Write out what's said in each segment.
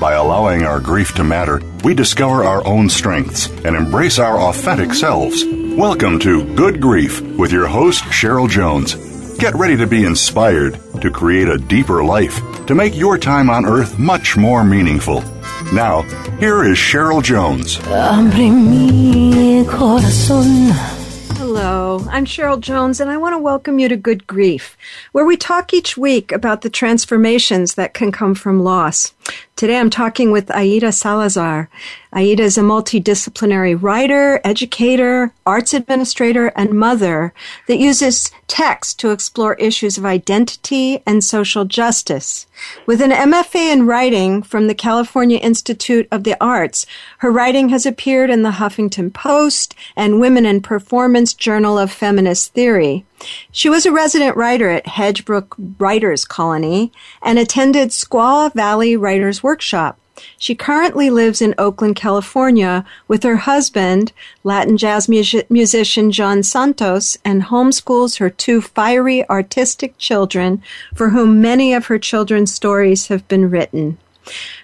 By allowing our grief to matter, we discover our own strengths and embrace our authentic selves. Welcome to Good Grief with your host, Cheryl Jones. Get ready to be inspired to create a deeper life, to make your time on earth much more meaningful. Now, here is Cheryl Jones. Hello, I'm Cheryl Jones, and I want to welcome you to Good Grief, where we talk each week about the transformations that can come from loss. Today I'm talking with Aida Salazar. Aida is a multidisciplinary writer, educator, arts administrator, and mother that uses text to explore issues of identity and social justice. With an MFA in writing from the California Institute of the Arts, her writing has appeared in the Huffington Post and Women in Performance Journal of Feminist Theory. She was a resident writer at Hedgebrook Writers Colony and attended Squaw Valley Writers Workshop. She currently lives in Oakland, California with her husband, Latin jazz musician John Santos, and homeschools her two fiery artistic children for whom many of her children's stories have been written.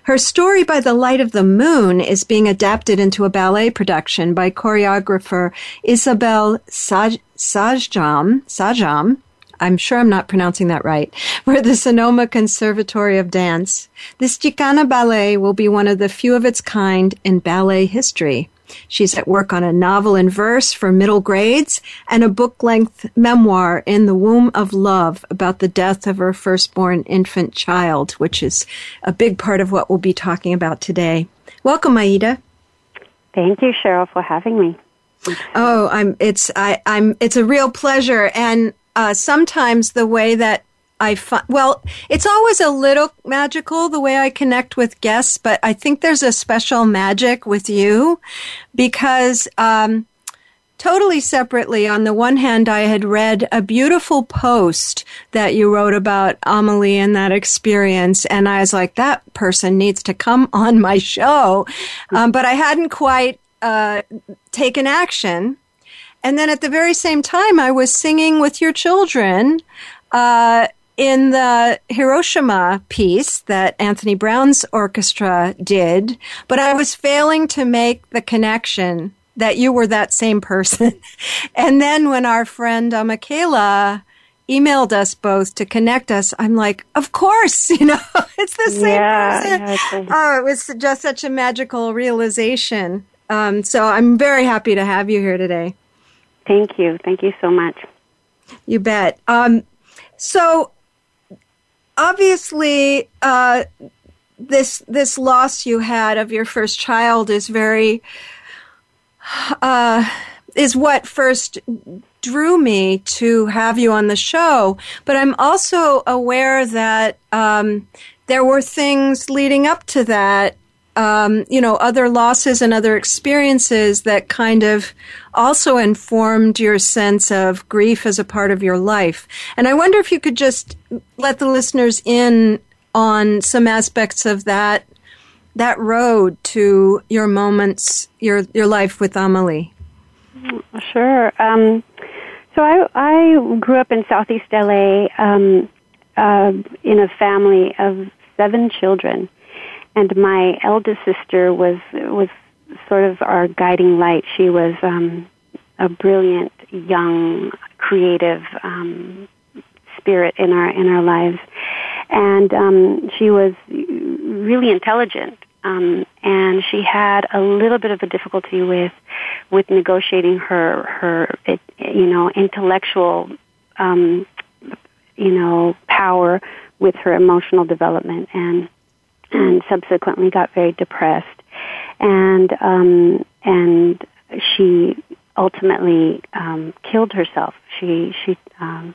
Her story by the light of the moon is being adapted into a ballet production by choreographer Isabel Saj- Sajam, Sajam, I'm sure I'm not pronouncing that right, for the Sonoma Conservatory of Dance. This Chicana ballet will be one of the few of its kind in ballet history. She's at work on a novel in verse for middle grades and a book length memoir in the womb of love about the death of her firstborn infant child, which is a big part of what we'll be talking about today. Welcome, Aida. Thank you, Cheryl, for having me. Oh, I'm. It's I. I'm. It's a real pleasure, and uh, sometimes the way that I find, well, it's always a little magical the way I connect with guests, but I think there's a special magic with you because, um, totally separately, on the one hand, I had read a beautiful post that you wrote about Amelie and that experience, and I was like, that person needs to come on my show. Um, but I hadn't quite uh, taken action. And then at the very same time, I was singing with your children uh, in the Hiroshima piece that Anthony Brown's orchestra did, but I was failing to make the connection that you were that same person. and then when our friend uh, Michaela emailed us both to connect us, I'm like, of course, you know, it's the same yeah, person. Yeah, oh, it was just such a magical realization. Um, so I'm very happy to have you here today. Thank you. Thank you so much. You bet. Um, so obviously, uh, this this loss you had of your first child is very uh, is what first drew me to have you on the show. But I'm also aware that um, there were things leading up to that um, you know, other losses and other experiences that kind of also informed your sense of grief as a part of your life. And I wonder if you could just let the listeners in on some aspects of that that road to your moments, your your life with Amelie. Sure. Um, so I I grew up in Southeast LA um, uh, in a family of seven children and my eldest sister was was sort of our guiding light. She was um, a brilliant, young, creative um, spirit in our in our lives, and um, she was really intelligent. Um, and she had a little bit of a difficulty with with negotiating her her it, you know intellectual um, you know power with her emotional development and and subsequently got very depressed. And um, and she ultimately um, killed herself. She she um,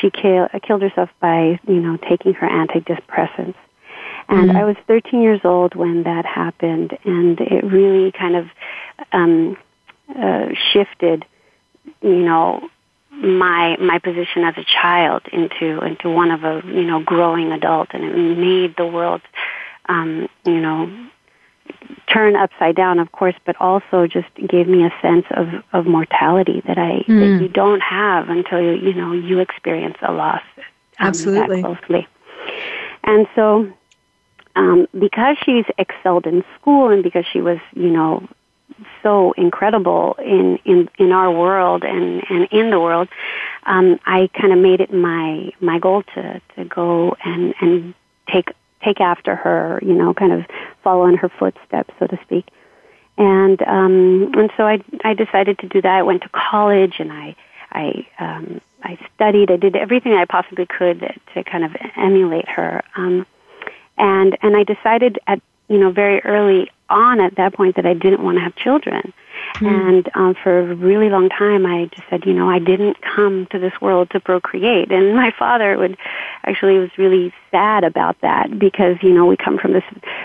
she kill, killed herself by you know taking her antidepressants. And mm-hmm. I was 13 years old when that happened, and it really kind of um, uh, shifted, you know, my my position as a child into into one of a you know growing adult, and it made the world, um, you know, turn upside down, of course, but also just gave me a sense of, of mortality that I mm. that you don't have until you you know you experience a loss um, absolutely closely. And so, um, because she's excelled in school and because she was you know so incredible in in in our world and and in the world, um, I kind of made it my my goal to to go and and take take after her, you know, kind of follow in her footsteps, so to speak. And um, and so I I decided to do that. I went to college and I I um, I studied. I did everything I possibly could to kind of emulate her. Um, and and I decided at you know very early on at that point that I didn't want to have children. Mm. And um, for a really long time, I just said, you know, I didn't come to this world to procreate. And my father would actually was really sad about that because you know we come from this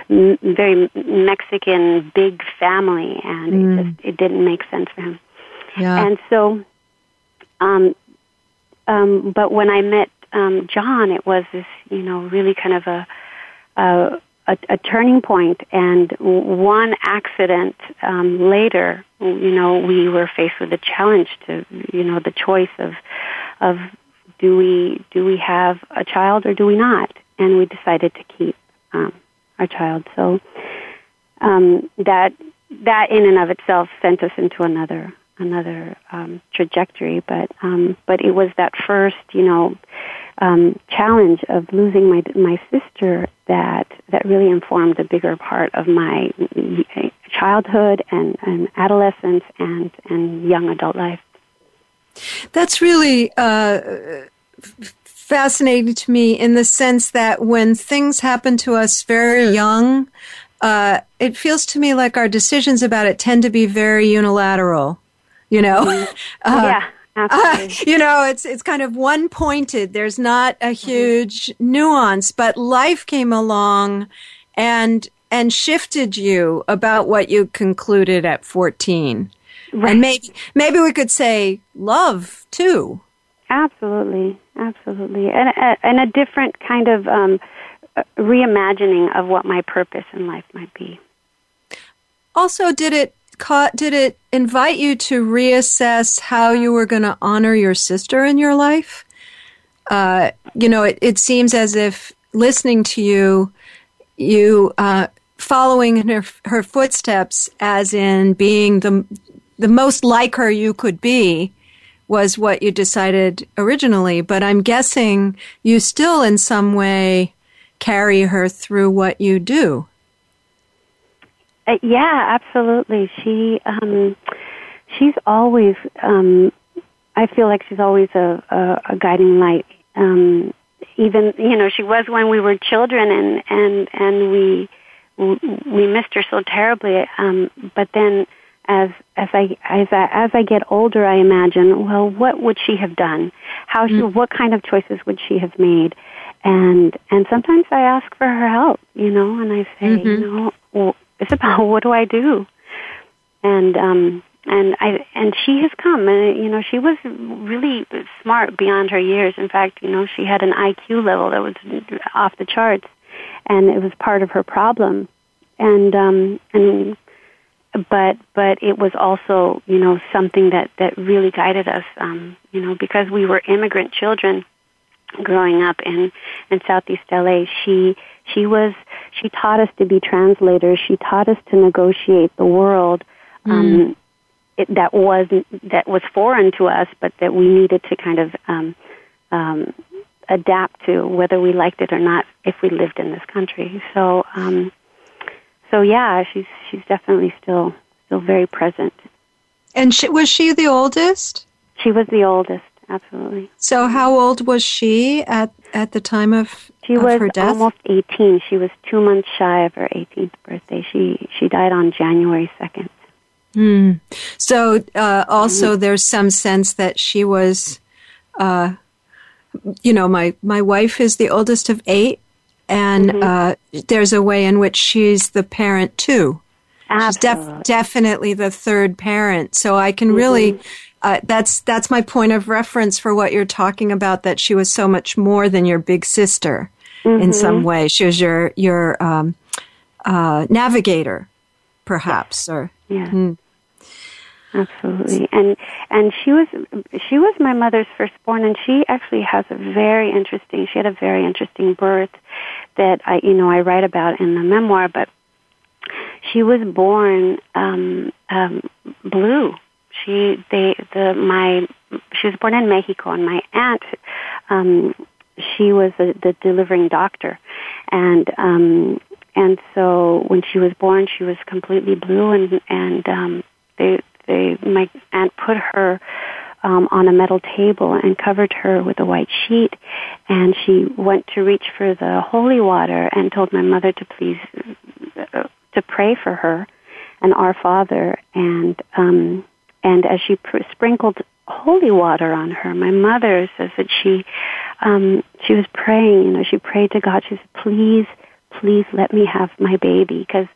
m- very Mexican big family, and mm. it just it didn't make sense for him. Yeah. And so, um, um, but when I met um, John, it was this, you know, really kind of a, a a, a turning point, and one accident um, later, you know, we were faced with a challenge to, you know, the choice of, of do we do we have a child or do we not? And we decided to keep um, our child. So um, that that in and of itself sent us into another another um, trajectory. But um, but it was that first, you know, um, challenge of losing my my sister that that really informed a bigger part of my childhood and, and adolescence and and young adult life. That's really uh, fascinating to me in the sense that when things happen to us very young, uh, it feels to me like our decisions about it tend to be very unilateral. You know, mm-hmm. uh, yeah. Uh, you know, it's it's kind of one pointed. There's not a mm-hmm. huge mm-hmm. nuance, but life came along and and shifted you about what you concluded at 14. Right. And maybe maybe we could say love too. Absolutely, absolutely, and a, and a different kind of um, reimagining of what my purpose in life might be. Also, did it did it invite you to reassess how you were going to honor your sister in your life? Uh, you know, it, it seems as if listening to you, you uh, following her, her footsteps, as in being the the most like her you could be, was what you decided originally. But I'm guessing you still, in some way, carry her through what you do. Uh, yeah, absolutely. She um, she's always. Um, I feel like she's always a, a, a guiding light. Um, even you know, she was when we were children, and and and we we missed her so terribly. Um, but then, as as I as I as I get older, I imagine, well, what would she have done? How she, mm-hmm. what kind of choices would she have made? And and sometimes I ask for her help, you know, and I say, mm-hmm. you know, well, Isabel, what do I do? And um, and I and she has come, and you know, she was really smart beyond her years. In fact, you know, she had an IQ level that was off the charts, and it was part of her problem. And um, and but but it was also you know something that that really guided us. Um, you know, because we were immigrant children growing up in in Southeast LA. She she was she taught us to be translators. She taught us to negotiate the world um, mm. it, that was that was foreign to us, but that we needed to kind of um, um, adapt to, whether we liked it or not, if we lived in this country. So, um, so yeah, she's she's definitely still still very present. And she, was she the oldest? She was the oldest absolutely. So, how old was she at at the time of, she of was her death? almost 18. She was two months shy of her 18th birthday. She she died on January 2nd. Mm. So uh, also, mm-hmm. there's some sense that she was, uh, you know, my my wife is the oldest of eight, and mm-hmm. uh, there's a way in which she's the parent too. Absolutely. She's def- definitely the third parent. So I can mm-hmm. really. Uh, that's that's my point of reference for what you're talking about. That she was so much more than your big sister in some mm-hmm. way. She was your your um, uh, navigator, perhaps, or yeah. Hmm. Absolutely, and and she was she was my mother's firstborn, and she actually has a very interesting. She had a very interesting birth that I you know I write about in the memoir, but she was born um, um, blue. She they the my she was born in Mexico, and my aunt um, she was a, the delivering doctor, and um, and so when she was born, she was completely blue, and and um, they they my aunt put her um, on a metal table and covered her with a white sheet, and she went to reach for the holy water and told my mother to please uh, to pray for her and our Father, and um, and as she pr- sprinkled holy water on her, my mother says that she um, she was praying. You know, she prayed to God. She said, "Please, please let me have my baby," because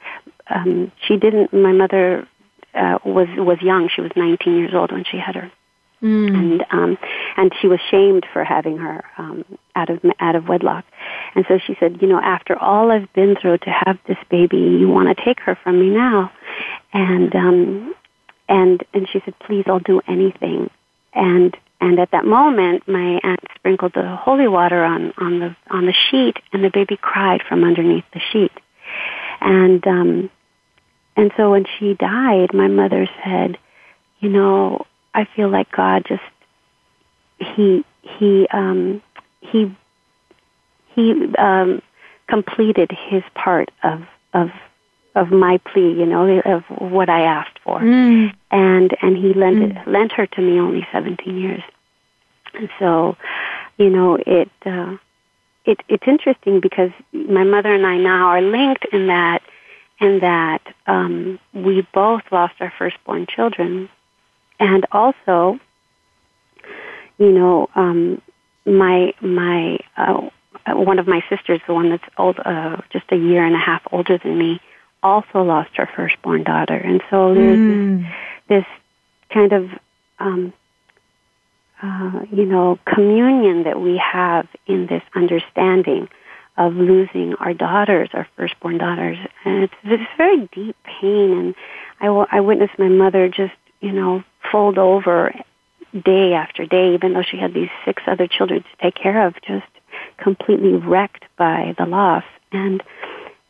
um, she didn't. My mother uh, was was young. She was 19 years old when she had her, mm. and um, and she was shamed for having her um, out of out of wedlock. And so she said, "You know, after all I've been through to have this baby, you want to take her from me now?" And um, and and she said, "Please, I'll do anything." And and at that moment, my aunt sprinkled the holy water on, on the on the sheet, and the baby cried from underneath the sheet. And um, and so when she died, my mother said, "You know, I feel like God just he he um, he he um, completed his part of of of my plea, you know, of what I asked for, mm. and and he lent mm. it, lent her to me only seventeen years, and so, you know, it uh, it it's interesting because my mother and I now are linked in that in that um, we both lost our firstborn children, and also, you know, um, my my uh, one of my sisters, the one that's old, uh, just a year and a half older than me, also lost her firstborn daughter, and so there's mm. this, this kind of um, uh, you know communion that we have in this understanding of losing our daughters, our firstborn daughters, and it's this very deep pain. And I, I witnessed my mother just you know fold over day after day, even though she had these six other children to take care of, just completely wrecked by the loss. And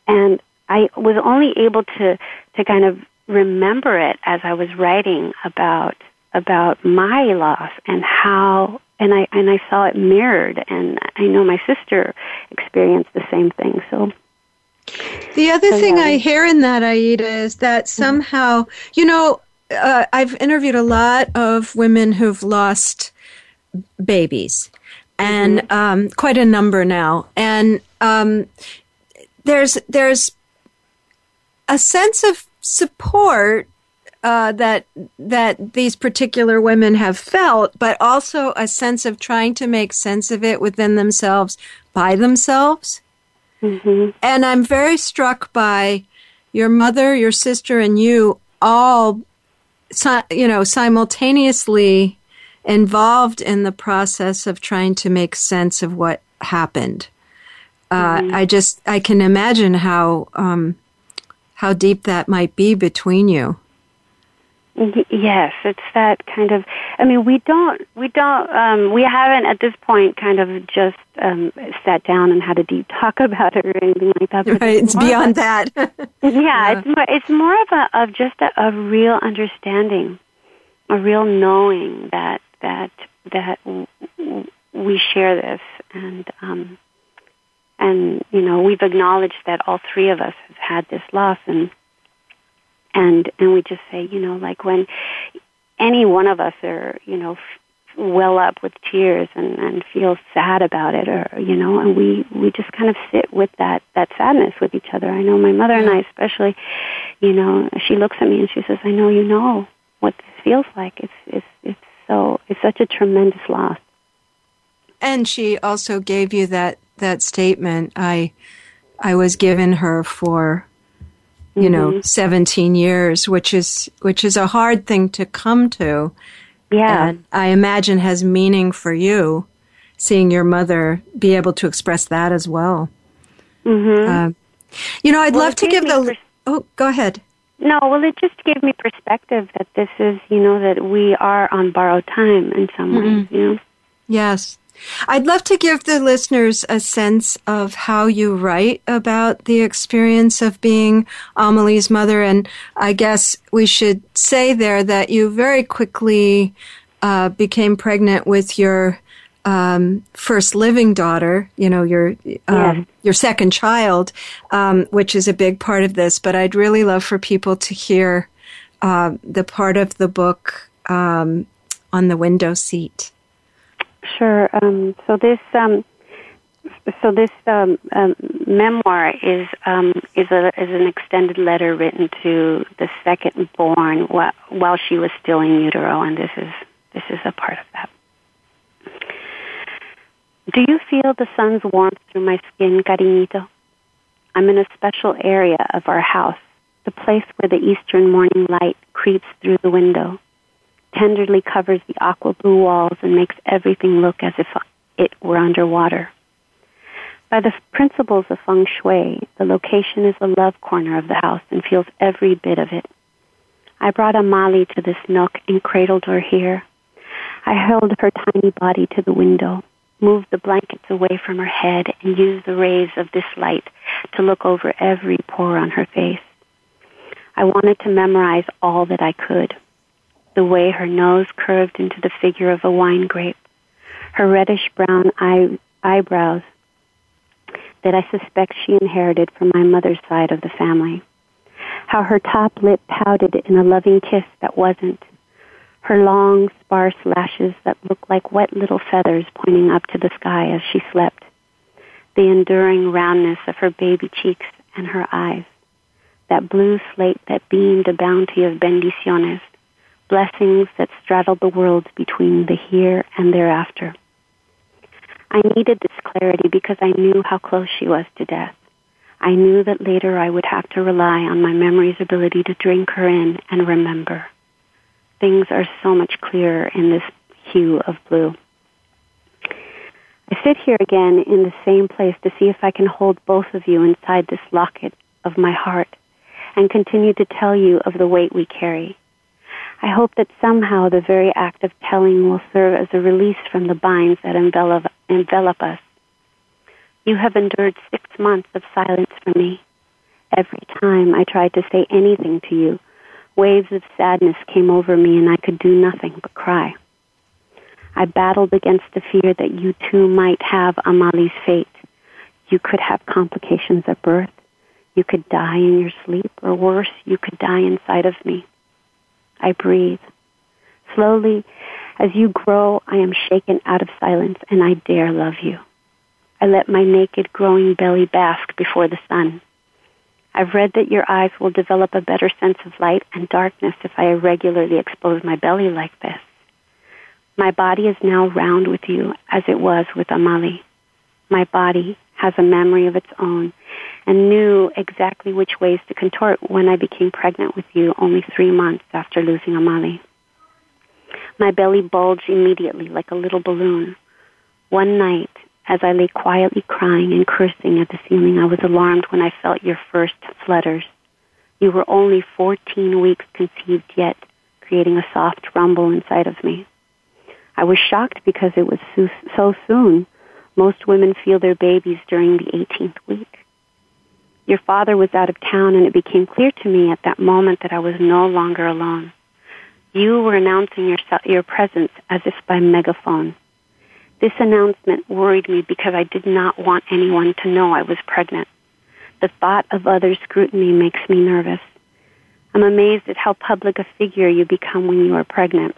and I was only able to to kind of remember it as I was writing about about my loss and how and I and I saw it mirrored and I know my sister experienced the same thing. So the other so, thing yeah. I hear in that Aida is that mm-hmm. somehow, you know, uh, I've interviewed a lot of women who've lost babies, and mm-hmm. um, quite a number now. And um, there's there's a sense of support uh, that that these particular women have felt, but also a sense of trying to make sense of it within themselves by themselves. Mm-hmm. And I'm very struck by your mother, your sister, and you all, you know, simultaneously involved in the process of trying to make sense of what happened. Uh, mm-hmm. I just I can imagine how um, how deep that might be between you. Yes, it's that kind of. I mean, we don't, we don't, um, we haven't at this point kind of just um, sat down and had a deep talk about it or anything like that. Right, it's, it's beyond a, that. yeah, yeah, it's more, it's more of a of just a, a real understanding, a real knowing that that that we share this, and um, and you know we've acknowledged that all three of us have had this loss, and and and we just say, you know, like when any one of us are, you know, well up with tears and, and feel sad about it or you know and we we just kind of sit with that that sadness with each other. I know my mother and i especially you know she looks at me and she says i know you know what this feels like. It's it's it's so it's such a tremendous loss. And she also gave you that that statement i i was given her for you mm-hmm. know 17 years which is which is a hard thing to come to yeah. And I imagine has meaning for you, seeing your mother be able to express that as well. Mm-hmm. Uh, you know, I'd well, love to give the. Pers- oh, go ahead. No, well, it just gave me perspective that this is, you know, that we are on borrowed time in some mm-hmm. ways, you know? Yes. I'd love to give the listeners a sense of how you write about the experience of being Amelie's mother. And I guess we should say there that you very quickly uh, became pregnant with your um, first living daughter, you know, your um, your second child, um, which is a big part of this. But I'd really love for people to hear uh, the part of the book um, on the window seat. Sure. Um, so this um, so this um, um, memoir is um, is a is an extended letter written to the second born while, while she was still in utero, and this is this is a part of that. Do you feel the sun's warmth through my skin, cariñito? I'm in a special area of our house, the place where the eastern morning light creeps through the window tenderly covers the aqua blue walls and makes everything look as if it were underwater. By the principles of feng shui, the location is the love corner of the house and feels every bit of it. I brought Amalie to this nook and cradled her here. I held her tiny body to the window, moved the blankets away from her head, and used the rays of this light to look over every pore on her face. I wanted to memorize all that I could the way her nose curved into the figure of a wine grape, her reddish brown eye, eyebrows that I suspect she inherited from my mother's side of the family, how her top lip pouted in a loving kiss that wasn't, her long, sparse lashes that looked like wet little feathers pointing up to the sky as she slept, the enduring roundness of her baby cheeks and her eyes, that blue slate that beamed a bounty of bendiciones, blessings that straddled the worlds between the here and thereafter. I needed this clarity because I knew how close she was to death. I knew that later I would have to rely on my memory's ability to drink her in and remember. Things are so much clearer in this hue of blue. I sit here again in the same place to see if I can hold both of you inside this locket of my heart and continue to tell you of the weight we carry I hope that somehow the very act of telling will serve as a release from the binds that envelop, envelop us. You have endured six months of silence from me. Every time I tried to say anything to you, waves of sadness came over me and I could do nothing but cry. I battled against the fear that you too might have Amali's fate. You could have complications at birth. You could die in your sleep, or worse, you could die inside of me. I breathe. Slowly, as you grow, I am shaken out of silence and I dare love you. I let my naked, growing belly bask before the sun. I've read that your eyes will develop a better sense of light and darkness if I regularly expose my belly like this. My body is now round with you as it was with Amali. My body has a memory of its own and knew exactly which ways to contort when I became pregnant with you only three months after losing Amali. My belly bulged immediately like a little balloon. One night, as I lay quietly crying and cursing at the ceiling, I was alarmed when I felt your first flutters. You were only 14 weeks conceived yet, creating a soft rumble inside of me. I was shocked because it was so soon. Most women feel their babies during the 18th week. Your father was out of town, and it became clear to me at that moment that I was no longer alone. You were announcing your, your presence as if by megaphone. This announcement worried me because I did not want anyone to know I was pregnant. The thought of other scrutiny makes me nervous. I'm amazed at how public a figure you become when you are pregnant.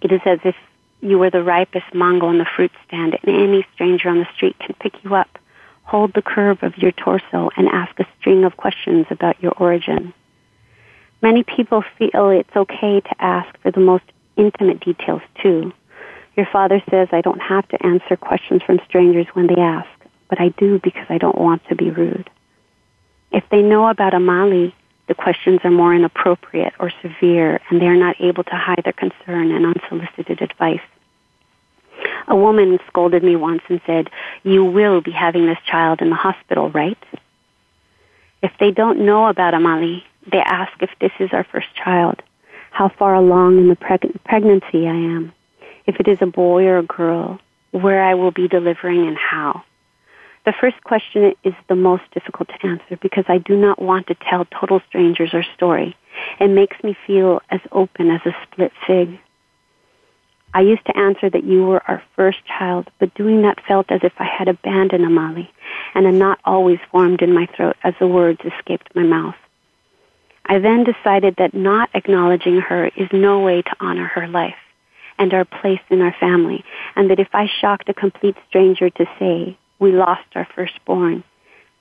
It is as if you were the ripest mango on the fruit stand and any stranger on the street can pick you up, hold the curve of your torso, and ask a string of questions about your origin. Many people feel it's okay to ask for the most intimate details too. Your father says I don't have to answer questions from strangers when they ask, but I do because I don't want to be rude. If they know about Amali, the questions are more inappropriate or severe and they are not able to hide their concern and unsolicited advice. A woman scolded me once and said, You will be having this child in the hospital, right? If they don't know about Amali, they ask if this is our first child, how far along in the preg- pregnancy I am, if it is a boy or a girl, where I will be delivering and how. The first question is the most difficult to answer because I do not want to tell total strangers our story. It makes me feel as open as a split fig. I used to answer that you were our first child, but doing that felt as if I had abandoned Amali, and a knot always formed in my throat as the words escaped my mouth. I then decided that not acknowledging her is no way to honor her life and our place in our family, and that if I shocked a complete stranger to say, we lost our firstborn,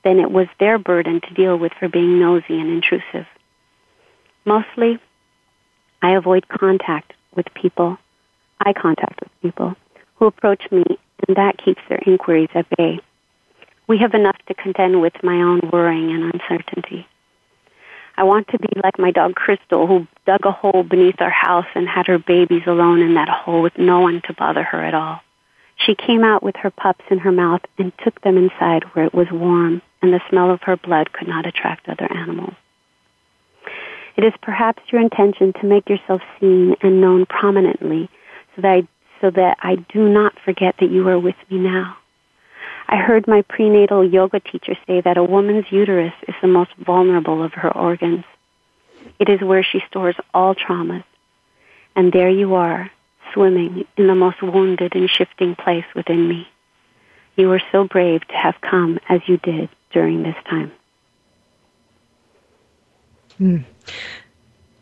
then it was their burden to deal with for being nosy and intrusive. Mostly, I avoid contact with people, eye contact with people who approach me, and that keeps their inquiries at bay. We have enough to contend with my own worrying and uncertainty. I want to be like my dog Crystal, who dug a hole beneath our house and had her babies alone in that hole with no one to bother her at all. She came out with her pups in her mouth and took them inside where it was warm and the smell of her blood could not attract other animals. It is perhaps your intention to make yourself seen and known prominently so that I, so that I do not forget that you are with me now. I heard my prenatal yoga teacher say that a woman's uterus is the most vulnerable of her organs. It is where she stores all traumas. And there you are, swimming in the most wounded and shifting place within me. You were so brave to have come as you did during this time. Mm.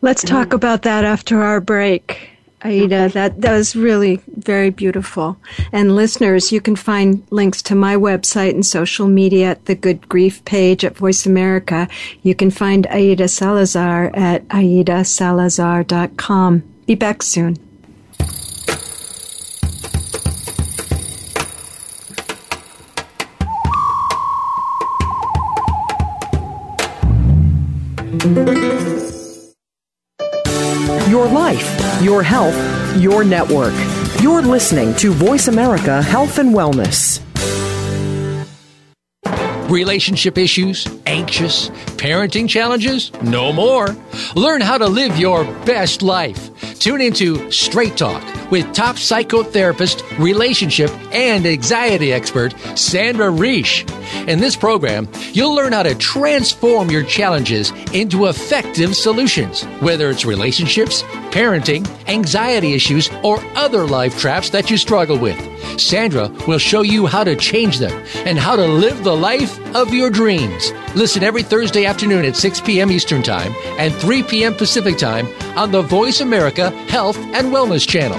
Let's talk about that after our break. Aida, that, that was really very beautiful. And listeners, you can find links to my website and social media at the Good Grief page at Voice America. You can find Aida Salazar at aidasalazar.com. Be back soon. Your health, your network. You're listening to Voice America Health and Wellness. Relationship issues? Anxious? Parenting challenges? No more. Learn how to live your best life. Tune into Straight Talk with top psychotherapist, relationship, and anxiety expert Sandra Reisch. In this program, you'll learn how to transform your challenges into effective solutions, whether it's relationships, parenting, anxiety issues, or other life traps that you struggle with. Sandra will show you how to change them and how to live the life of your dreams. Listen every Thursday afternoon at 6 p.m. Eastern Time and 3 p.m. Pacific Time on the Voice America Health and Wellness Channel.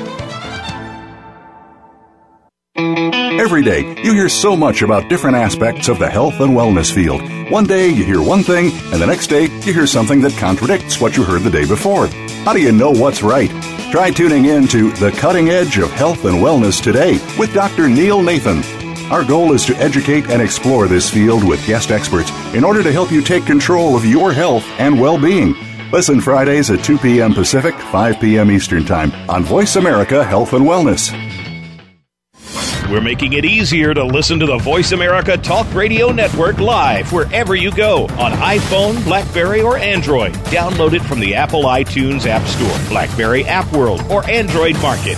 Every day, you hear so much about different aspects of the health and wellness field. One day, you hear one thing, and the next day, you hear something that contradicts what you heard the day before. How do you know what's right? Try tuning in to The Cutting Edge of Health and Wellness today with Dr. Neil Nathan. Our goal is to educate and explore this field with guest experts in order to help you take control of your health and well being. Listen Fridays at 2 p.m. Pacific, 5 p.m. Eastern Time on Voice America Health and Wellness. We're making it easier to listen to the Voice America Talk Radio Network live wherever you go on iPhone, Blackberry, or Android. Download it from the Apple iTunes App Store, Blackberry App World, or Android Market.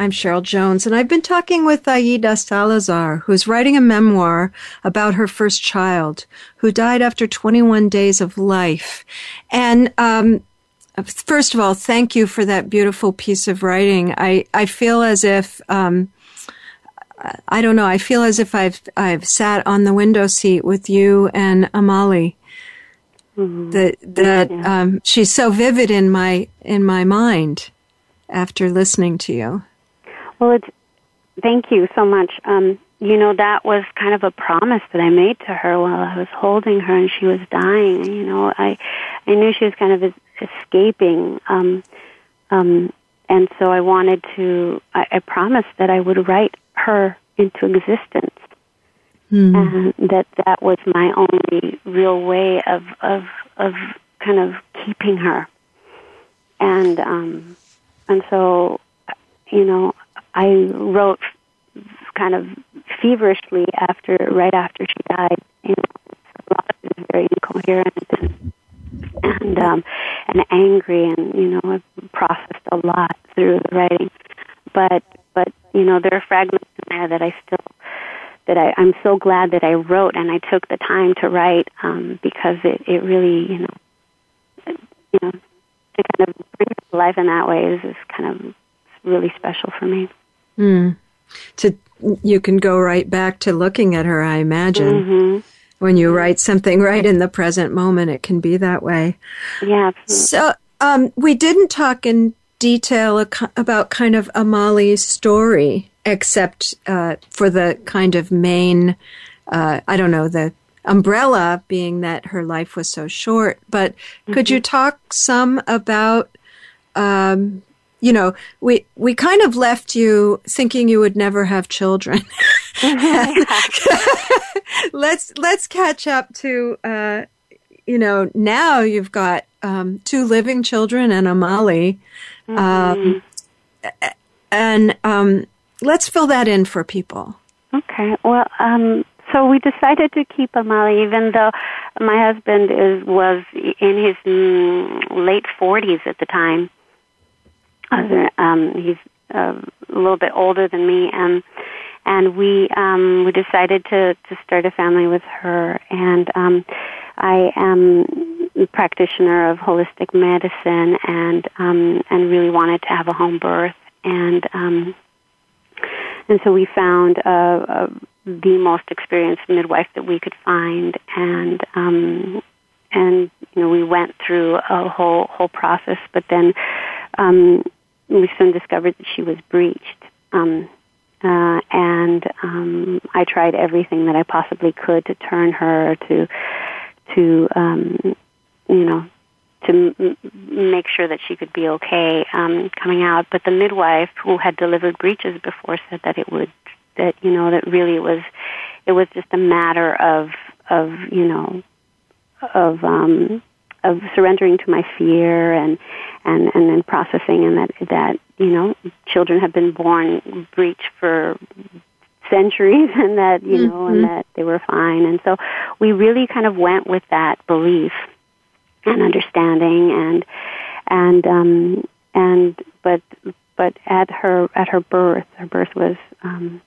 I'm Cheryl Jones, and I've been talking with Aida Salazar, who's writing a memoir about her first child, who died after 21 days of life. And um, first of all, thank you for that beautiful piece of writing. I, I feel as if um, I don't know. I feel as if I've I've sat on the window seat with you and Amali. Mm-hmm. That that yeah. um, she's so vivid in my in my mind after listening to you. Well, it's thank you so much. Um, you know that was kind of a promise that I made to her while I was holding her and she was dying. You know, I I knew she was kind of escaping. Um, um, and so I wanted to. I, I promised that I would write her into existence. Mm. And that that was my only real way of of of kind of keeping her. And um and so you know, I wrote kind of feverishly after right after she died. Know, a lot of it was very incoherent and and um and angry and you know, I processed a lot through the writing. But but you know there are fragments in there that I still that I, I'm so glad that I wrote and I took the time to write um, because it, it really you know you know to kind of bring life in that way is, is kind of really special for me. Mm. To you can go right back to looking at her. I imagine. Mm-hmm when you write something right in the present moment, it can be that way. Yeah. Absolutely. So um, we didn't talk in detail about kind of Amali's story, except uh, for the kind of main, uh, I don't know, the umbrella being that her life was so short. But mm-hmm. could you mm-hmm. talk some about, um, you know, we we kind of left you thinking you would never have children. let's let's catch up to, uh, you know, now you've got um, two living children and Amali. Um, and um, let's fill that in for people. Okay. Well, um, so we decided to keep Amali, even though my husband is was in his late forties at the time. Um, he's uh, a little bit older than me, and and we um, we decided to to start a family with her. And um, I am a practitioner of holistic medicine and um, and really wanted to have a home birth and um, and so we found uh, uh, the most experienced midwife that we could find and um, and you know we went through a whole whole process but then um, we soon discovered that she was breeched um, uh, and um, I tried everything that I possibly could to turn her to to um, you know, to m- make sure that she could be okay um, coming out. But the midwife who had delivered breeches before said that it would, that you know, that really it was, it was just a matter of of you know, of um, of surrendering to my fear and and and then processing and that that you know children have been born breech for centuries and that you know mm-hmm. and that they were fine and so we really kind of went with that belief and understanding and and um and but but at her at her birth her birth was um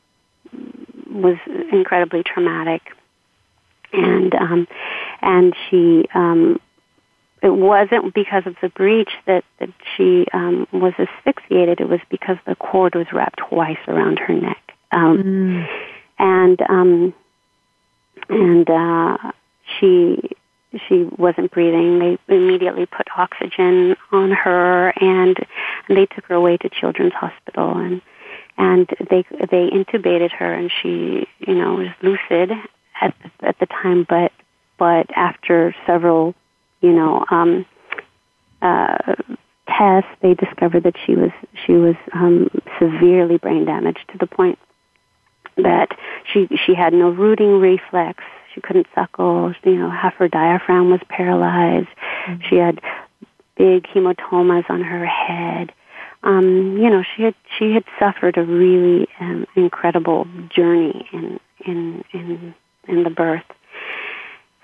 was incredibly traumatic and um and she um it wasn't because of the breech that that she um was asphyxiated it was because the cord was wrapped twice around her neck um mm. and um and uh she she wasn't breathing. They immediately put oxygen on her, and, and they took her away to Children's Hospital, and and they they intubated her, and she you know was lucid at the, at the time, but but after several you know um, uh, tests, they discovered that she was she was um, severely brain damaged to the point that she she had no rooting reflex she couldn't suckle. You know, half her diaphragm was paralyzed. Mm-hmm. She had big hematomas on her head. Um, you know, she had she had suffered a really um, incredible journey in in in in the birth.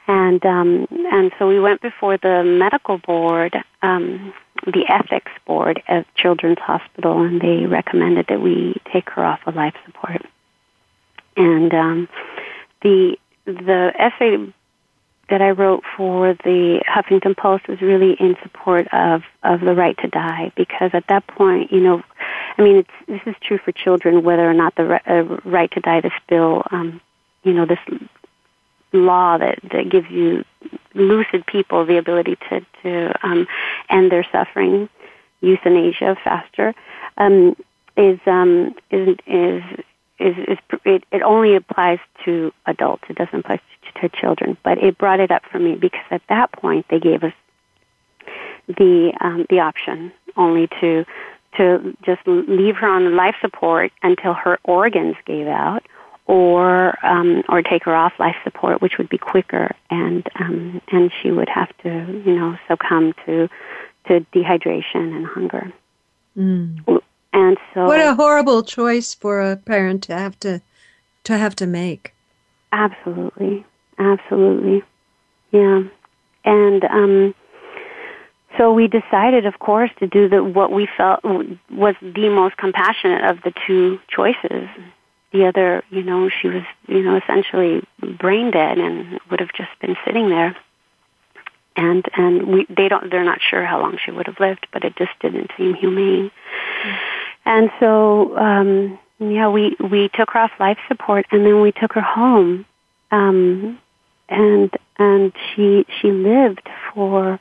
And um, and so we went before the medical board, um, the ethics board at Children's Hospital, and they recommended that we take her off of life support. And um, the the essay that I wrote for the Huffington Post was really in support of of the right to die because at that point, you know, I mean, it's this is true for children whether or not the uh, right to die, this bill, um, you know, this law that that gives you lucid people the ability to to um, end their suffering, euthanasia faster, um, is um, is is is, is it, it only applies to adults. It doesn't apply to, to children. But it brought it up for me because at that point they gave us the um, the option only to to just leave her on life support until her organs gave out, or um, or take her off life support, which would be quicker, and um, and she would have to you know succumb to to dehydration and hunger. Mm. And so, what a horrible choice for a parent to have to to have to make. Absolutely, absolutely, yeah. And um, so we decided, of course, to do the what we felt was the most compassionate of the two choices. The other, you know, she was, you know, essentially brain dead and would have just been sitting there. And and we they don't they're not sure how long she would have lived, but it just didn't seem humane. Mm-hmm. And so, um, yeah, we we took her off life support, and then we took her home, um, and and she she lived for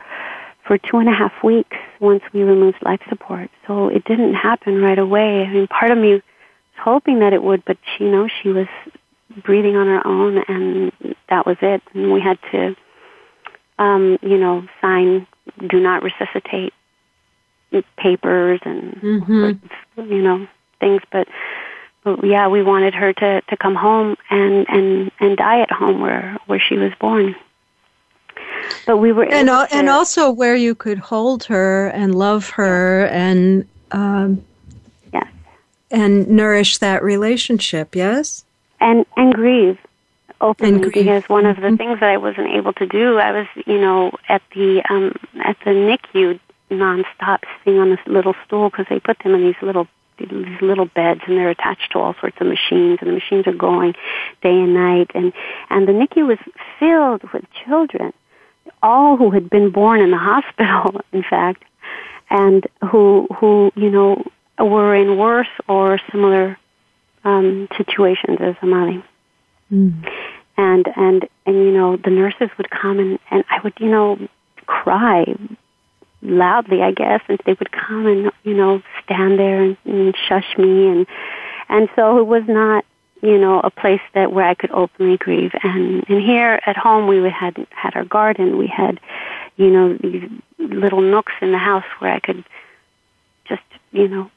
for two and a half weeks once we removed life support. So it didn't happen right away. I mean, part of me hoping that it would, but she you know she was breathing on her own, and that was it. And we had to, um, you know, sign do not resuscitate papers and mm-hmm. you know things but but yeah we wanted her to to come home and and and die at home where where she was born but we were and to, and also where you could hold her and love her and um and nourish that relationship yes and and grieve openly and grieve. because one of the mm-hmm. things that I wasn't able to do I was you know at the um at the NICU nonstop sitting on this little stool because they put them in these little these little beds and they're attached to all sorts of machines and the machines are going day and night and and the NICU was filled with children all who had been born in the hospital in fact and who who you know were in worse or similar um situations as Amali mm. and and and you know the nurses would come and and I would you know cry loudly, I guess, and they would come and you know stand there and, and shush me, and and so it was not you know a place that where I could openly grieve. And and here at home we would had had our garden, we had you know these little nooks in the house where I could just you know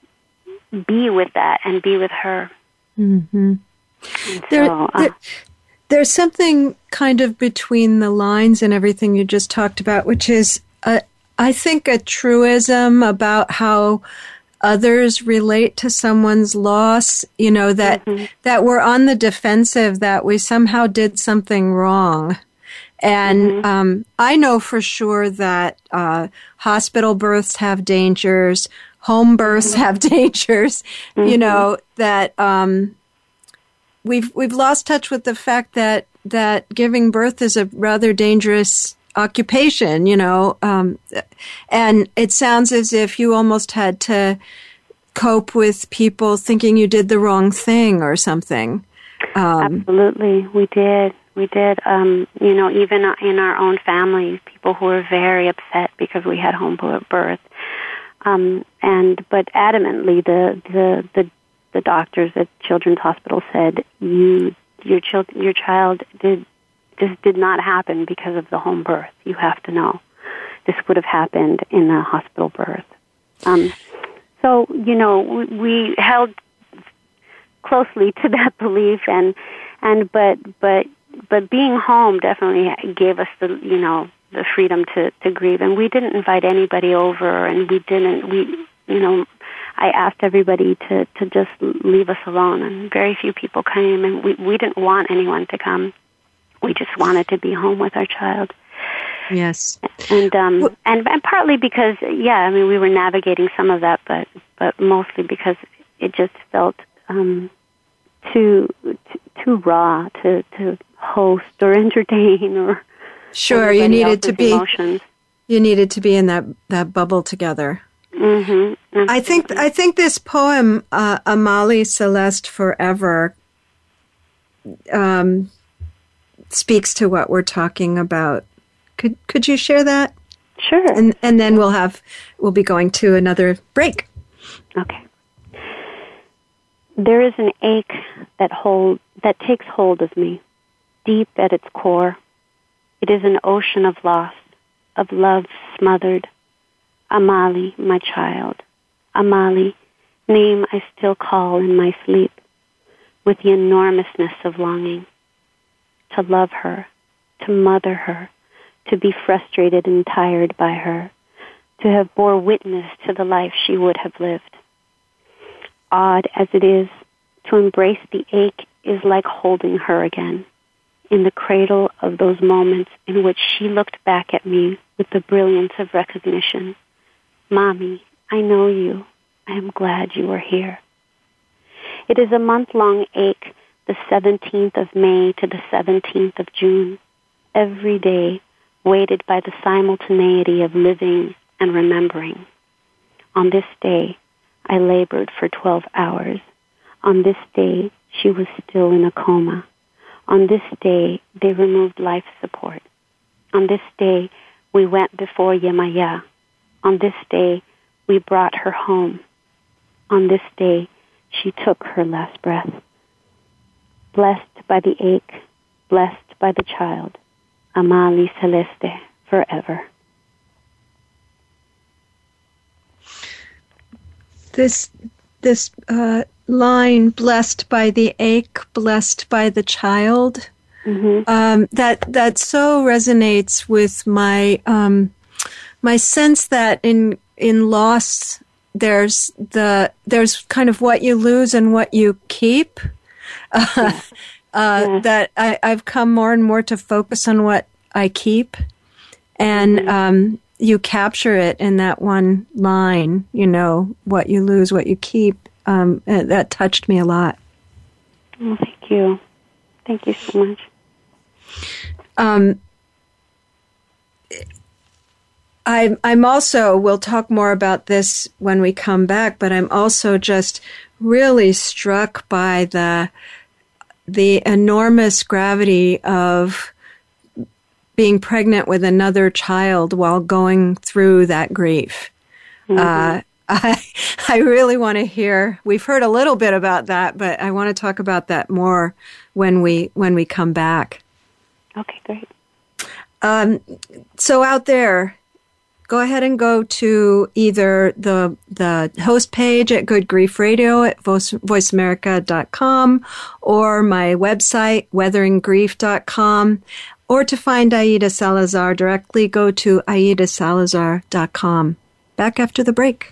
be with that and be with her. Mm-hmm. There, so, uh, there, there's something kind of between the lines and everything you just talked about, which is a, I think a truism about how others relate to someone's loss, you know, that, mm-hmm. that we're on the defensive, that we somehow did something wrong. And mm-hmm. um, I know for sure that uh, hospital births have dangers, home births Mm-hmm. have dangers. You know that um, we've we've lost touch with the fact that that giving birth is a rather dangerous occupation, you know, um, and it sounds as if you almost had to cope with people thinking you did the wrong thing or something. Um, Absolutely, we did. We did. Um, you know, even in our own families, people who were very upset because we had home birth. Um, and but adamantly, the the the the doctors at Children's Hospital said you your child your child did this did not happen because of the home birth. You have to know. This would have happened in a hospital birth. Um, so, you know, we, we held closely to that belief and, and, but, but, but being home definitely gave us the, you know, the freedom to, to grieve. And we didn't invite anybody over and we didn't, we, you know, I asked everybody to, to just leave us alone and very few people came and we, we didn't want anyone to come we just wanted to be home with our child. Yes. And um and and partly because yeah, I mean we were navigating some of that but but mostly because it just felt um too too, too raw to to host or entertain or Sure, you needed to be emotions. you needed to be in that that bubble together. Mm-hmm. I think I think this poem, uh, Amali Celeste Forever, um, speaks to what we're talking about. Could could you share that? Sure. And and then we'll have we'll be going to another break. Okay. There is an ache that hold that takes hold of me, deep at its core. It is an ocean of loss, of love smothered. Amali, my child. Amali, name I still call in my sleep, with the enormousness of longing. To love her, to mother her, to be frustrated and tired by her, to have bore witness to the life she would have lived. Odd as it is, to embrace the ache is like holding her again in the cradle of those moments in which she looked back at me with the brilliance of recognition. Mommy, I know you. I am glad you are here. It is a month long ache, the 17th of May to the 17th of June, every day weighted by the simultaneity of living and remembering. On this day, I labored for 12 hours. On this day, she was still in a coma. On this day, they removed life support. On this day, we went before Yemaya. On this day, we brought her home. On this day, she took her last breath. Blessed by the ache, blessed by the child, Amali Celeste forever. This this uh, line, blessed by the ache, blessed by the child, mm-hmm. um, that that so resonates with my um, my sense that in in loss there's the there's kind of what you lose and what you keep. Uh, yeah. Uh, yeah. That I, I've come more and more to focus on what I keep, and mm-hmm. um, you capture it in that one line. You know what you lose, what you keep, um, that touched me a lot. Oh, thank you. Thank you so much. Um, I'm, I'm also, we'll talk more about this when we come back, but I'm also just really struck by the, the enormous gravity of being pregnant with another child while going through that grief. Mm-hmm. Uh, I, I really want to hear. We've heard a little bit about that, but I want to talk about that more when we when we come back. Okay, great. Um, so out there, go ahead and go to either the the host page at Good Grief Radio at voice, voiceamerica.com or my website weatheringgrief.com or to find Aida Salazar directly go to aidasalazar.com. Back after the break.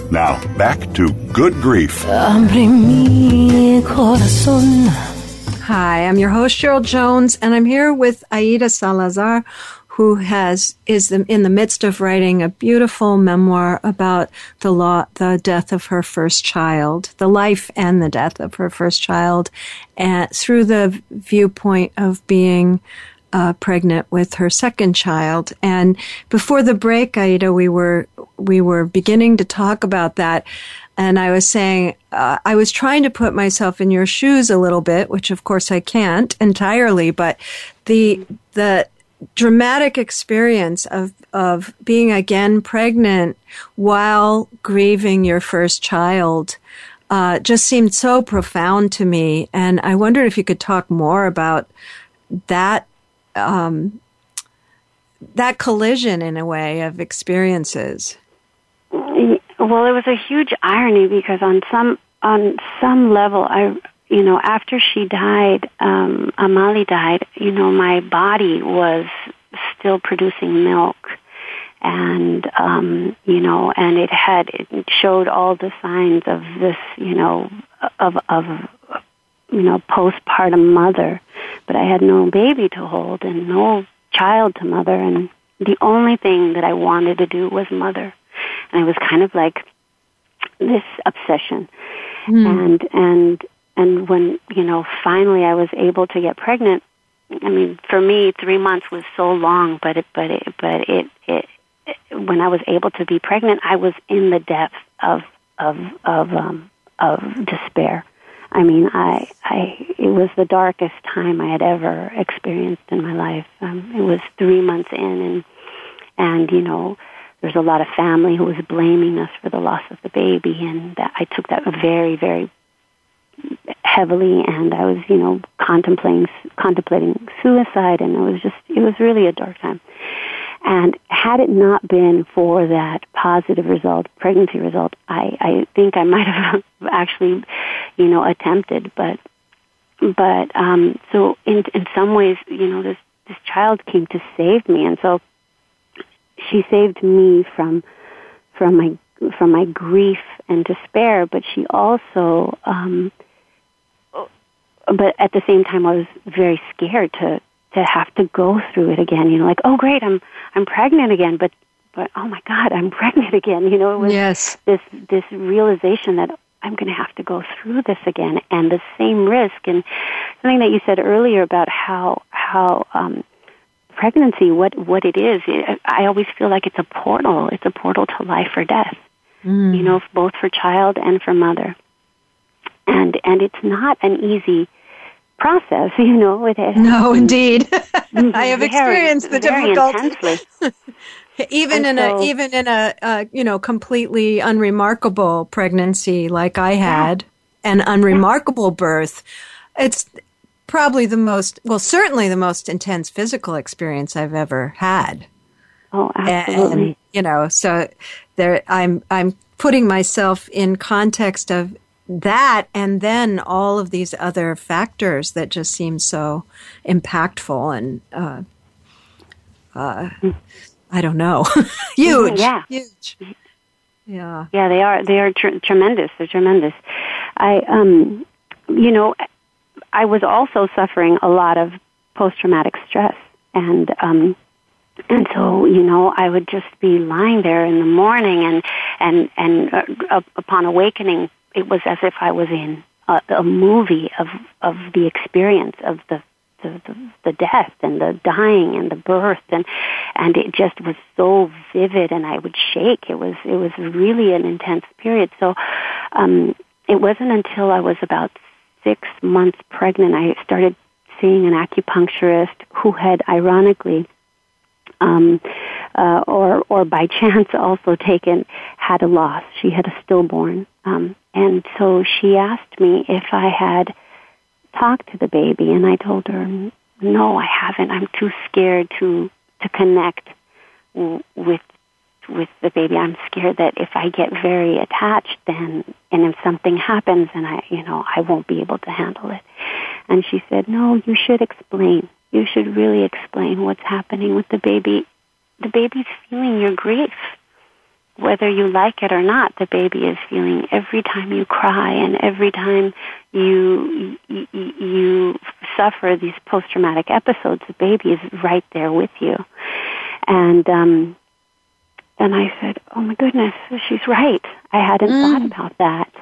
Now, back to Good Grief. Hi, I'm your host Cheryl Jones, and I'm here with Aida Salazar, who has is in the midst of writing a beautiful memoir about the law, the death of her first child, the life and the death of her first child, and through the viewpoint of being uh, pregnant with her second child. And before the break, Aida, we were we were beginning to talk about that. And I was saying, uh, I was trying to put myself in your shoes a little bit, which of course I can't entirely, but the, the dramatic experience of of being again pregnant while grieving your first child uh, just seemed so profound to me, and I wondered if you could talk more about that um, that collision in a way of experiences. Well, it was a huge irony because on some on some level, I you know, after she died, um, Amali died, you know, my body was still producing milk. And, um, you know, and it had, it showed all the signs of this, you know, of, of, you know, postpartum mother. But I had no baby to hold and no child to mother. And the only thing that I wanted to do was mother. And it was kind of like this obsession. Mm. And, and, and when, you know, finally I was able to get pregnant, I mean, for me, three months was so long, but it, but it, but it, it, it when I was able to be pregnant, I was in the depths of, of, of, um, of despair. I mean, I, I, it was the darkest time I had ever experienced in my life. Um, it was three months in, and, and you know, there's a lot of family who was blaming us for the loss of the baby, and that I took that very, very heavily and I was, you know, contemplating contemplating suicide and it was just it was really a dark time. And had it not been for that positive result, pregnancy result, I, I think I might have actually, you know, attempted. But, but um, so in in some ways, you know, this this child came to save me, and so she saved me from from my from my grief and despair. But she also um, but at the same time, I was very scared to to have to go through it again. You know, like, oh great, I'm I'm pregnant again, but but oh my God, I'm pregnant again. You know, it was yes. this this realization that I'm going to have to go through this again, and the same risk. And something that you said earlier about how how um, pregnancy, what what it is, I always feel like it's a portal. It's a portal to life or death. Mm. You know, both for child and for mother and and it's not an easy process, you know. With it. No, indeed, I have experienced the difficulty. even in so, a even in a uh, you know completely unremarkable pregnancy like I had, yeah. an unremarkable yeah. birth, it's probably the most well certainly the most intense physical experience I've ever had. Oh, absolutely. And, you know, so there I'm I'm putting myself in context of that and then all of these other factors that just seem so impactful and uh, uh, I don't know, huge, yeah, huge, yeah, yeah. They are they are tr- tremendous. They're tremendous. I um, you know, I was also suffering a lot of post traumatic stress and um and so you know i would just be lying there in the morning and and and uh, upon awakening it was as if I was in a, a movie of of the experience of the the, the the death and the dying and the birth and and it just was so vivid and I would shake. It was it was really an intense period. So um, it wasn't until I was about six months pregnant I started seeing an acupuncturist who had ironically um, uh, or or by chance also taken had a loss. She had a stillborn, um, and so she asked me if I had talked to the baby? And I told her, no, I haven't. I'm too scared to to connect w- with with the baby. I'm scared that if I get very attached, then and if something happens, and I, you know, I won't be able to handle it. And she said, no, you should explain. You should really explain what's happening with the baby. The baby's feeling your grief whether you like it or not, the baby is feeling every time you cry and every time you you, you suffer these post traumatic episodes. The baby is right there with you, and um, and I said, "Oh my goodness, she's right. I hadn't mm. thought about that."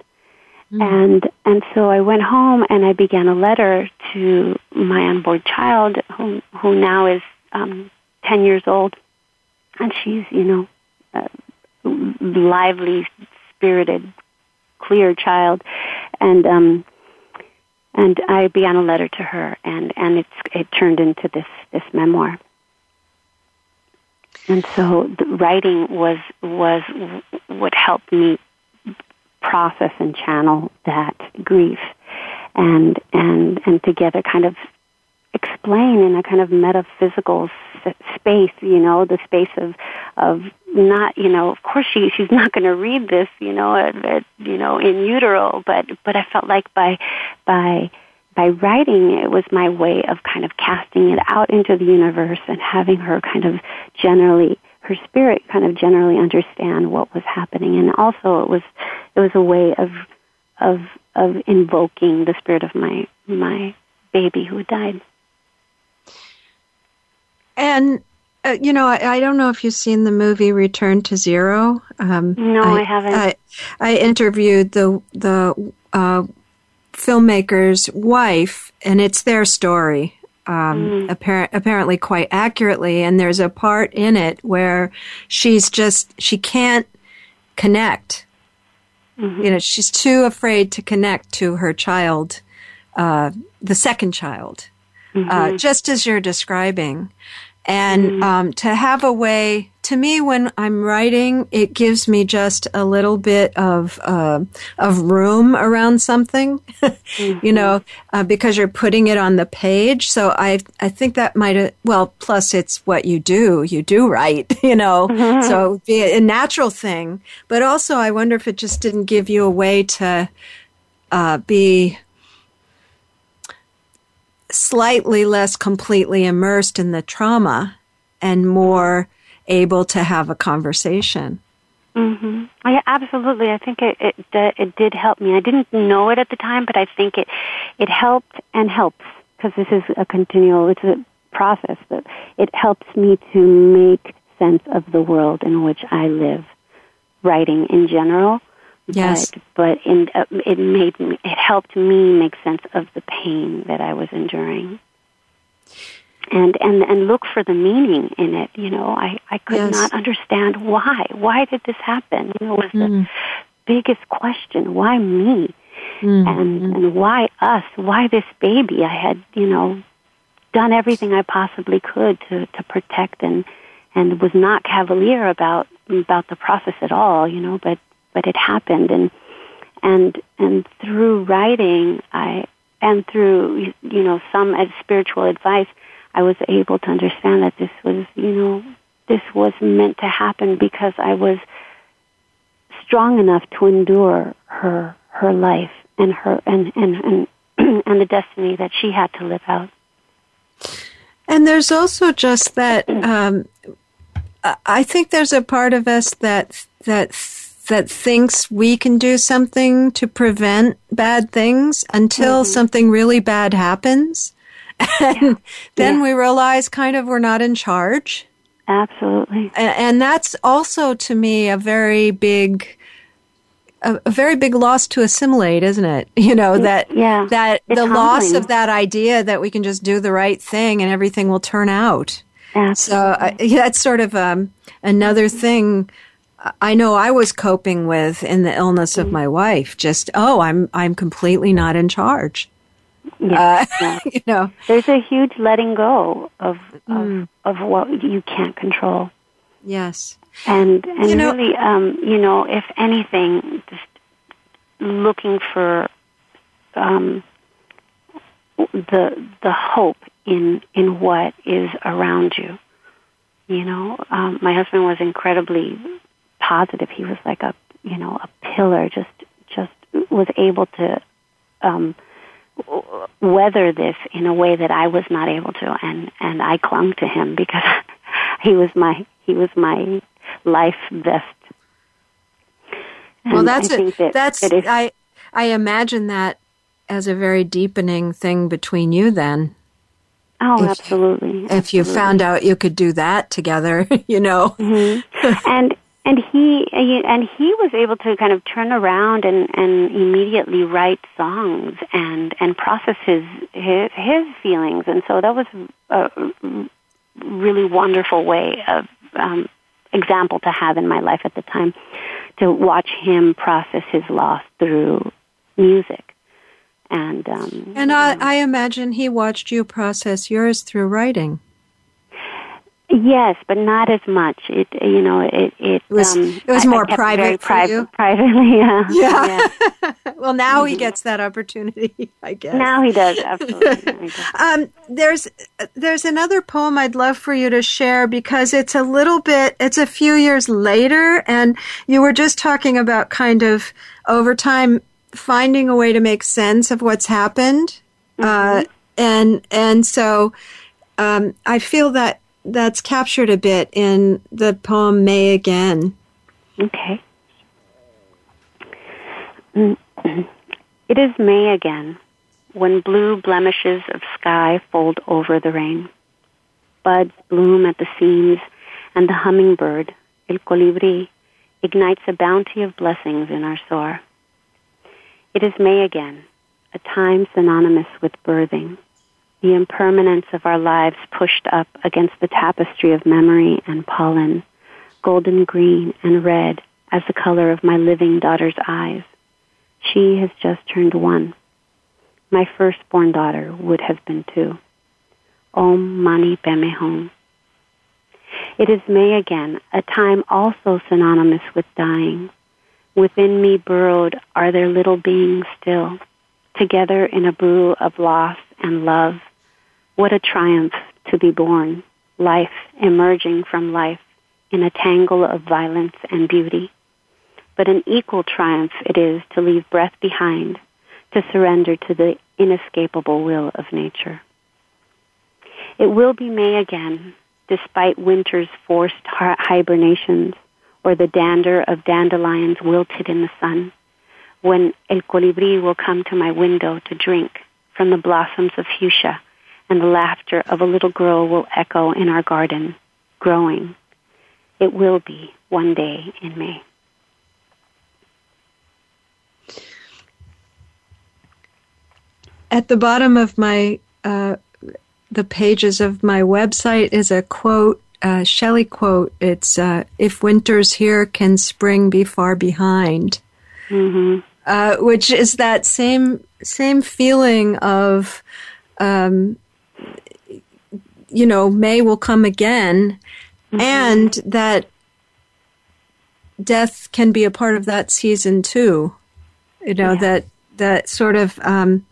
Mm. And and so I went home and I began a letter to my unborn child, who who now is um, ten years old, and she's you know. Uh, lively, spirited, clear child, and um, and I began a letter to her, and and it's it turned into this this memoir. And so the writing was was what helped me process and channel that grief, and and and together kind of explain in a kind of metaphysical space, you know, the space of of not, you know, of course she she's not going to read this, you know, at, at, you know, in utero, but but I felt like by by by writing it was my way of kind of casting it out into the universe and having her kind of generally her spirit kind of generally understand what was happening and also it was it was a way of of of invoking the spirit of my my baby who died and uh, you know, I, I, don't know if you've seen the movie Return to Zero. Um, no, I, I, haven't. I, I interviewed the the uh, filmmaker's wife, and it's their story. Um, mm. appar- apparently, quite accurately, and there's a part in it where she's just she can't connect. Mm-hmm. You know, she's too afraid to connect to her child, uh, the second child, uh, mm-hmm. just as you're describing. And mm. um, to have a way, to me, when I'm writing, it gives me just a little bit of uh, of room around something, mm-hmm. you know, uh, because you're putting it on the page. So I I think that might well. Plus, it's what you do. You do write, you know. Mm-hmm. So it would be a natural thing. But also, I wonder if it just didn't give you a way to uh, be slightly less completely immersed in the trauma and more able to have a conversation. Mm-hmm. Yeah, absolutely. I think it, it it did help me. I didn't know it at the time, but I think it it helped and helps because this is a continual. It's a process that it helps me to make sense of the world in which I live. Writing in general, Yes. But, but in, uh, it made me, it helped me make sense of the pain that I was enduring. And, and, and look for the meaning in it. You know, I, I could yes. not understand why. Why did this happen? You know, was mm. the biggest question. Why me? Mm. And, and why us? Why this baby? I had, you know, done everything I possibly could to, to protect and, and was not cavalier about, about the process at all, you know, but but it happened and and and through writing I and through you know some spiritual advice I was able to understand that this was you know this was meant to happen because I was strong enough to endure her her life and her and and and, and the destiny that she had to live out. And there's also just that um, I think there's a part of us that that that thinks we can do something to prevent bad things until mm-hmm. something really bad happens. And yeah. then yeah. we realize kind of we're not in charge. Absolutely. And, and that's also to me a very big a, a, very big loss to assimilate, isn't it? You know that yeah. that it's the humbling. loss of that idea that we can just do the right thing and everything will turn out. Absolutely. So uh, that's sort of um, another thing I know I was coping with in the illness of my wife. Just oh, I'm I'm completely not in charge. Yeah, uh, you know, there's a huge letting go of mm. of, of what you can't control. Yes, and and you know, really, um, you know, if anything, just looking for um, the the hope in in what is around you. You know, um, my husband was incredibly positive. He was like a you know a pillar. Just just was able to um, weather this in a way that I was not able to, and and I clung to him because he was my he was my life vest. And well, that's a, that that's I I imagine that as a very deepening thing between you then. Oh, if, absolutely. If absolutely. you found out you could do that together, you know. Mm-hmm. and and he and he was able to kind of turn around and and immediately write songs and and process his his, his feelings and so that was a really wonderful way of um example to have in my life at the time to watch him process his loss through music and um, and I, I imagine he watched you process yours through writing. Yes, but not as much. It you know it it, it was um, it was more private you. privately. Yeah. Yeah. yeah. well, now he gets that opportunity. I guess now he does absolutely. um, there's there's another poem I'd love for you to share because it's a little bit. It's a few years later, and you were just talking about kind of over time finding a way to make sense of what's happened, uh, mm-hmm. uh, and and so um, I feel that that's captured a bit in the poem May Again. Okay. It is May again, when blue blemishes of sky fold over the rain. Buds bloom at the seams, and the hummingbird, El Colibri, ignites a bounty of blessings in our soar. It is May again, a time synonymous with birthing the impermanence of our lives pushed up against the tapestry of memory and pollen, golden green and red as the color of my living daughter's eyes. She has just turned one. My firstborn daughter would have been two. Om Mani Padme Hum. It is May again, a time also synonymous with dying. Within me burrowed are their little beings still, together in a brew of loss and love what a triumph to be born, life emerging from life in a tangle of violence and beauty. But an equal triumph it is to leave breath behind, to surrender to the inescapable will of nature. It will be May again, despite winter's forced hibernations or the dander of dandelions wilted in the sun, when El Colibri will come to my window to drink from the blossoms of fuchsia and the laughter of a little girl will echo in our garden, growing. It will be one day in May. At the bottom of my uh, the pages of my website is a quote, uh, Shelley quote. It's uh, "If winter's here, can spring be far behind?" Mm-hmm. Uh, which is that same same feeling of um, you know, May will come again, mm-hmm. and that death can be a part of that season too. You know yeah. that that sort of um,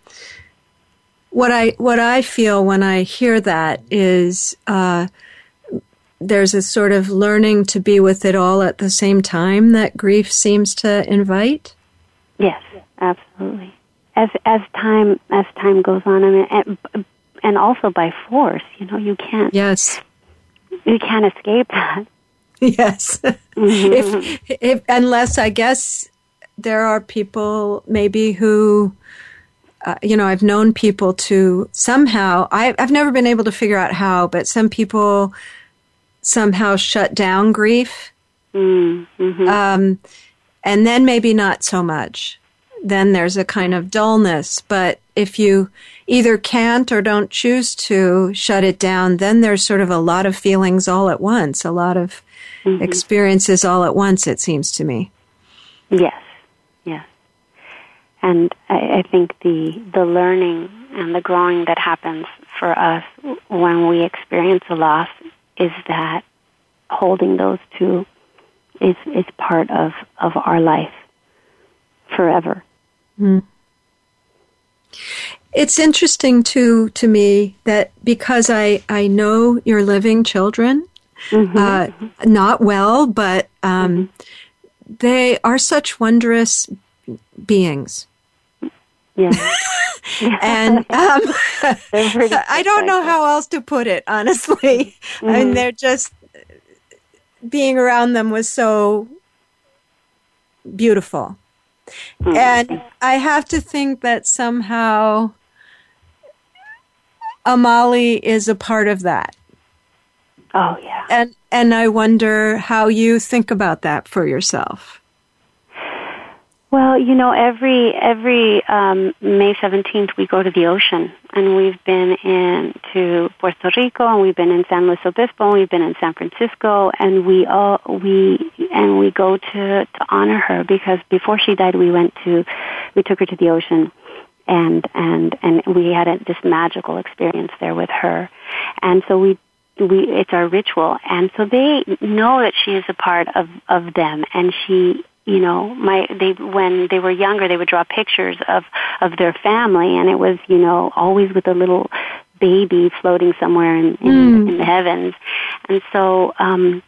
what I what I feel when I hear that is uh, there's a sort of learning to be with it all at the same time that grief seems to invite. Yes, absolutely. As as time as time goes on, I mean, and also by force. You know, you can't. Yes. You can't escape that. Yes. Mm-hmm. if, if unless I guess there are people maybe who. Uh, you know, I've known people to somehow, I, I've never been able to figure out how, but some people somehow shut down grief. Mm-hmm. Um, and then maybe not so much. Then there's a kind of dullness. But if you either can't or don't choose to shut it down, then there's sort of a lot of feelings all at once, a lot of mm-hmm. experiences all at once, it seems to me. Yes, yes. And I, I think the, the learning and the growing that happens for us when we experience a loss is that holding those two is, is part of, of our life forever. Mm. It's interesting too to me that because I I know your living children, mm-hmm. uh, not well, but um, mm-hmm. they are such wondrous beings. Yeah. and um, I don't know how else to put it, honestly. Mm-hmm. I mean, they're just being around them was so beautiful. Mm-hmm. And I have to think that somehow Amali is a part of that. Oh yeah. And and I wonder how you think about that for yourself. Well, you know, every every um, May seventeenth we go to the ocean, and we've been in to Puerto Rico, and we've been in San Luis Obispo, and we've been in San Francisco, and we all we and we go to to honor her because before she died, we went to we took her to the ocean, and and and we had a, this magical experience there with her, and so we we it's our ritual. And so they know that she is a part of of them and she you know my they when they were younger they would draw pictures of of their family and it was you know always with a little baby floating somewhere in in, mm. in the heavens and so um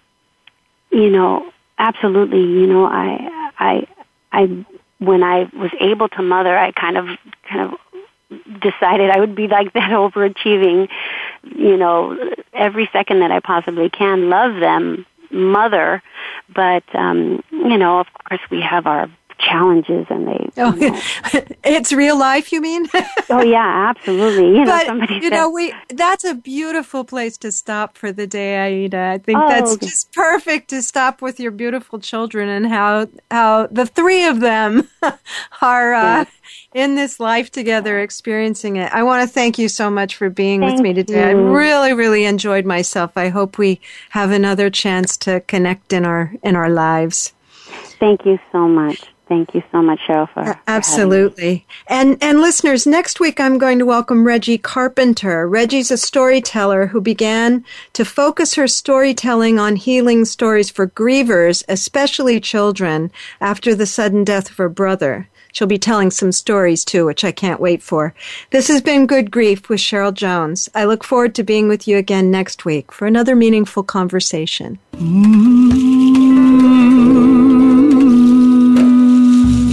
you know absolutely you know i i i when i was able to mother i kind of kind of decided I would be like that overachieving, you know, every second that I possibly can, love them mother, but um, you know, of course, we have our challenges and they oh, you know. it's real life you mean? Oh yeah absolutely. You know but, you said, know we that's a beautiful place to stop for the day aida. I think oh, that's okay. just perfect to stop with your beautiful children and how how the three of them are uh, in this life together experiencing it. I want to thank you so much for being thank with me today. You. i really really enjoyed myself. I hope we have another chance to connect in our in our lives. Thank you so much Thank you so much, Cheryl, for, for absolutely. And and listeners, next week I'm going to welcome Reggie Carpenter. Reggie's a storyteller who began to focus her storytelling on healing stories for grievers, especially children, after the sudden death of her brother. She'll be telling some stories too, which I can't wait for. This has been Good Grief with Cheryl Jones. I look forward to being with you again next week for another meaningful conversation. Mm-hmm.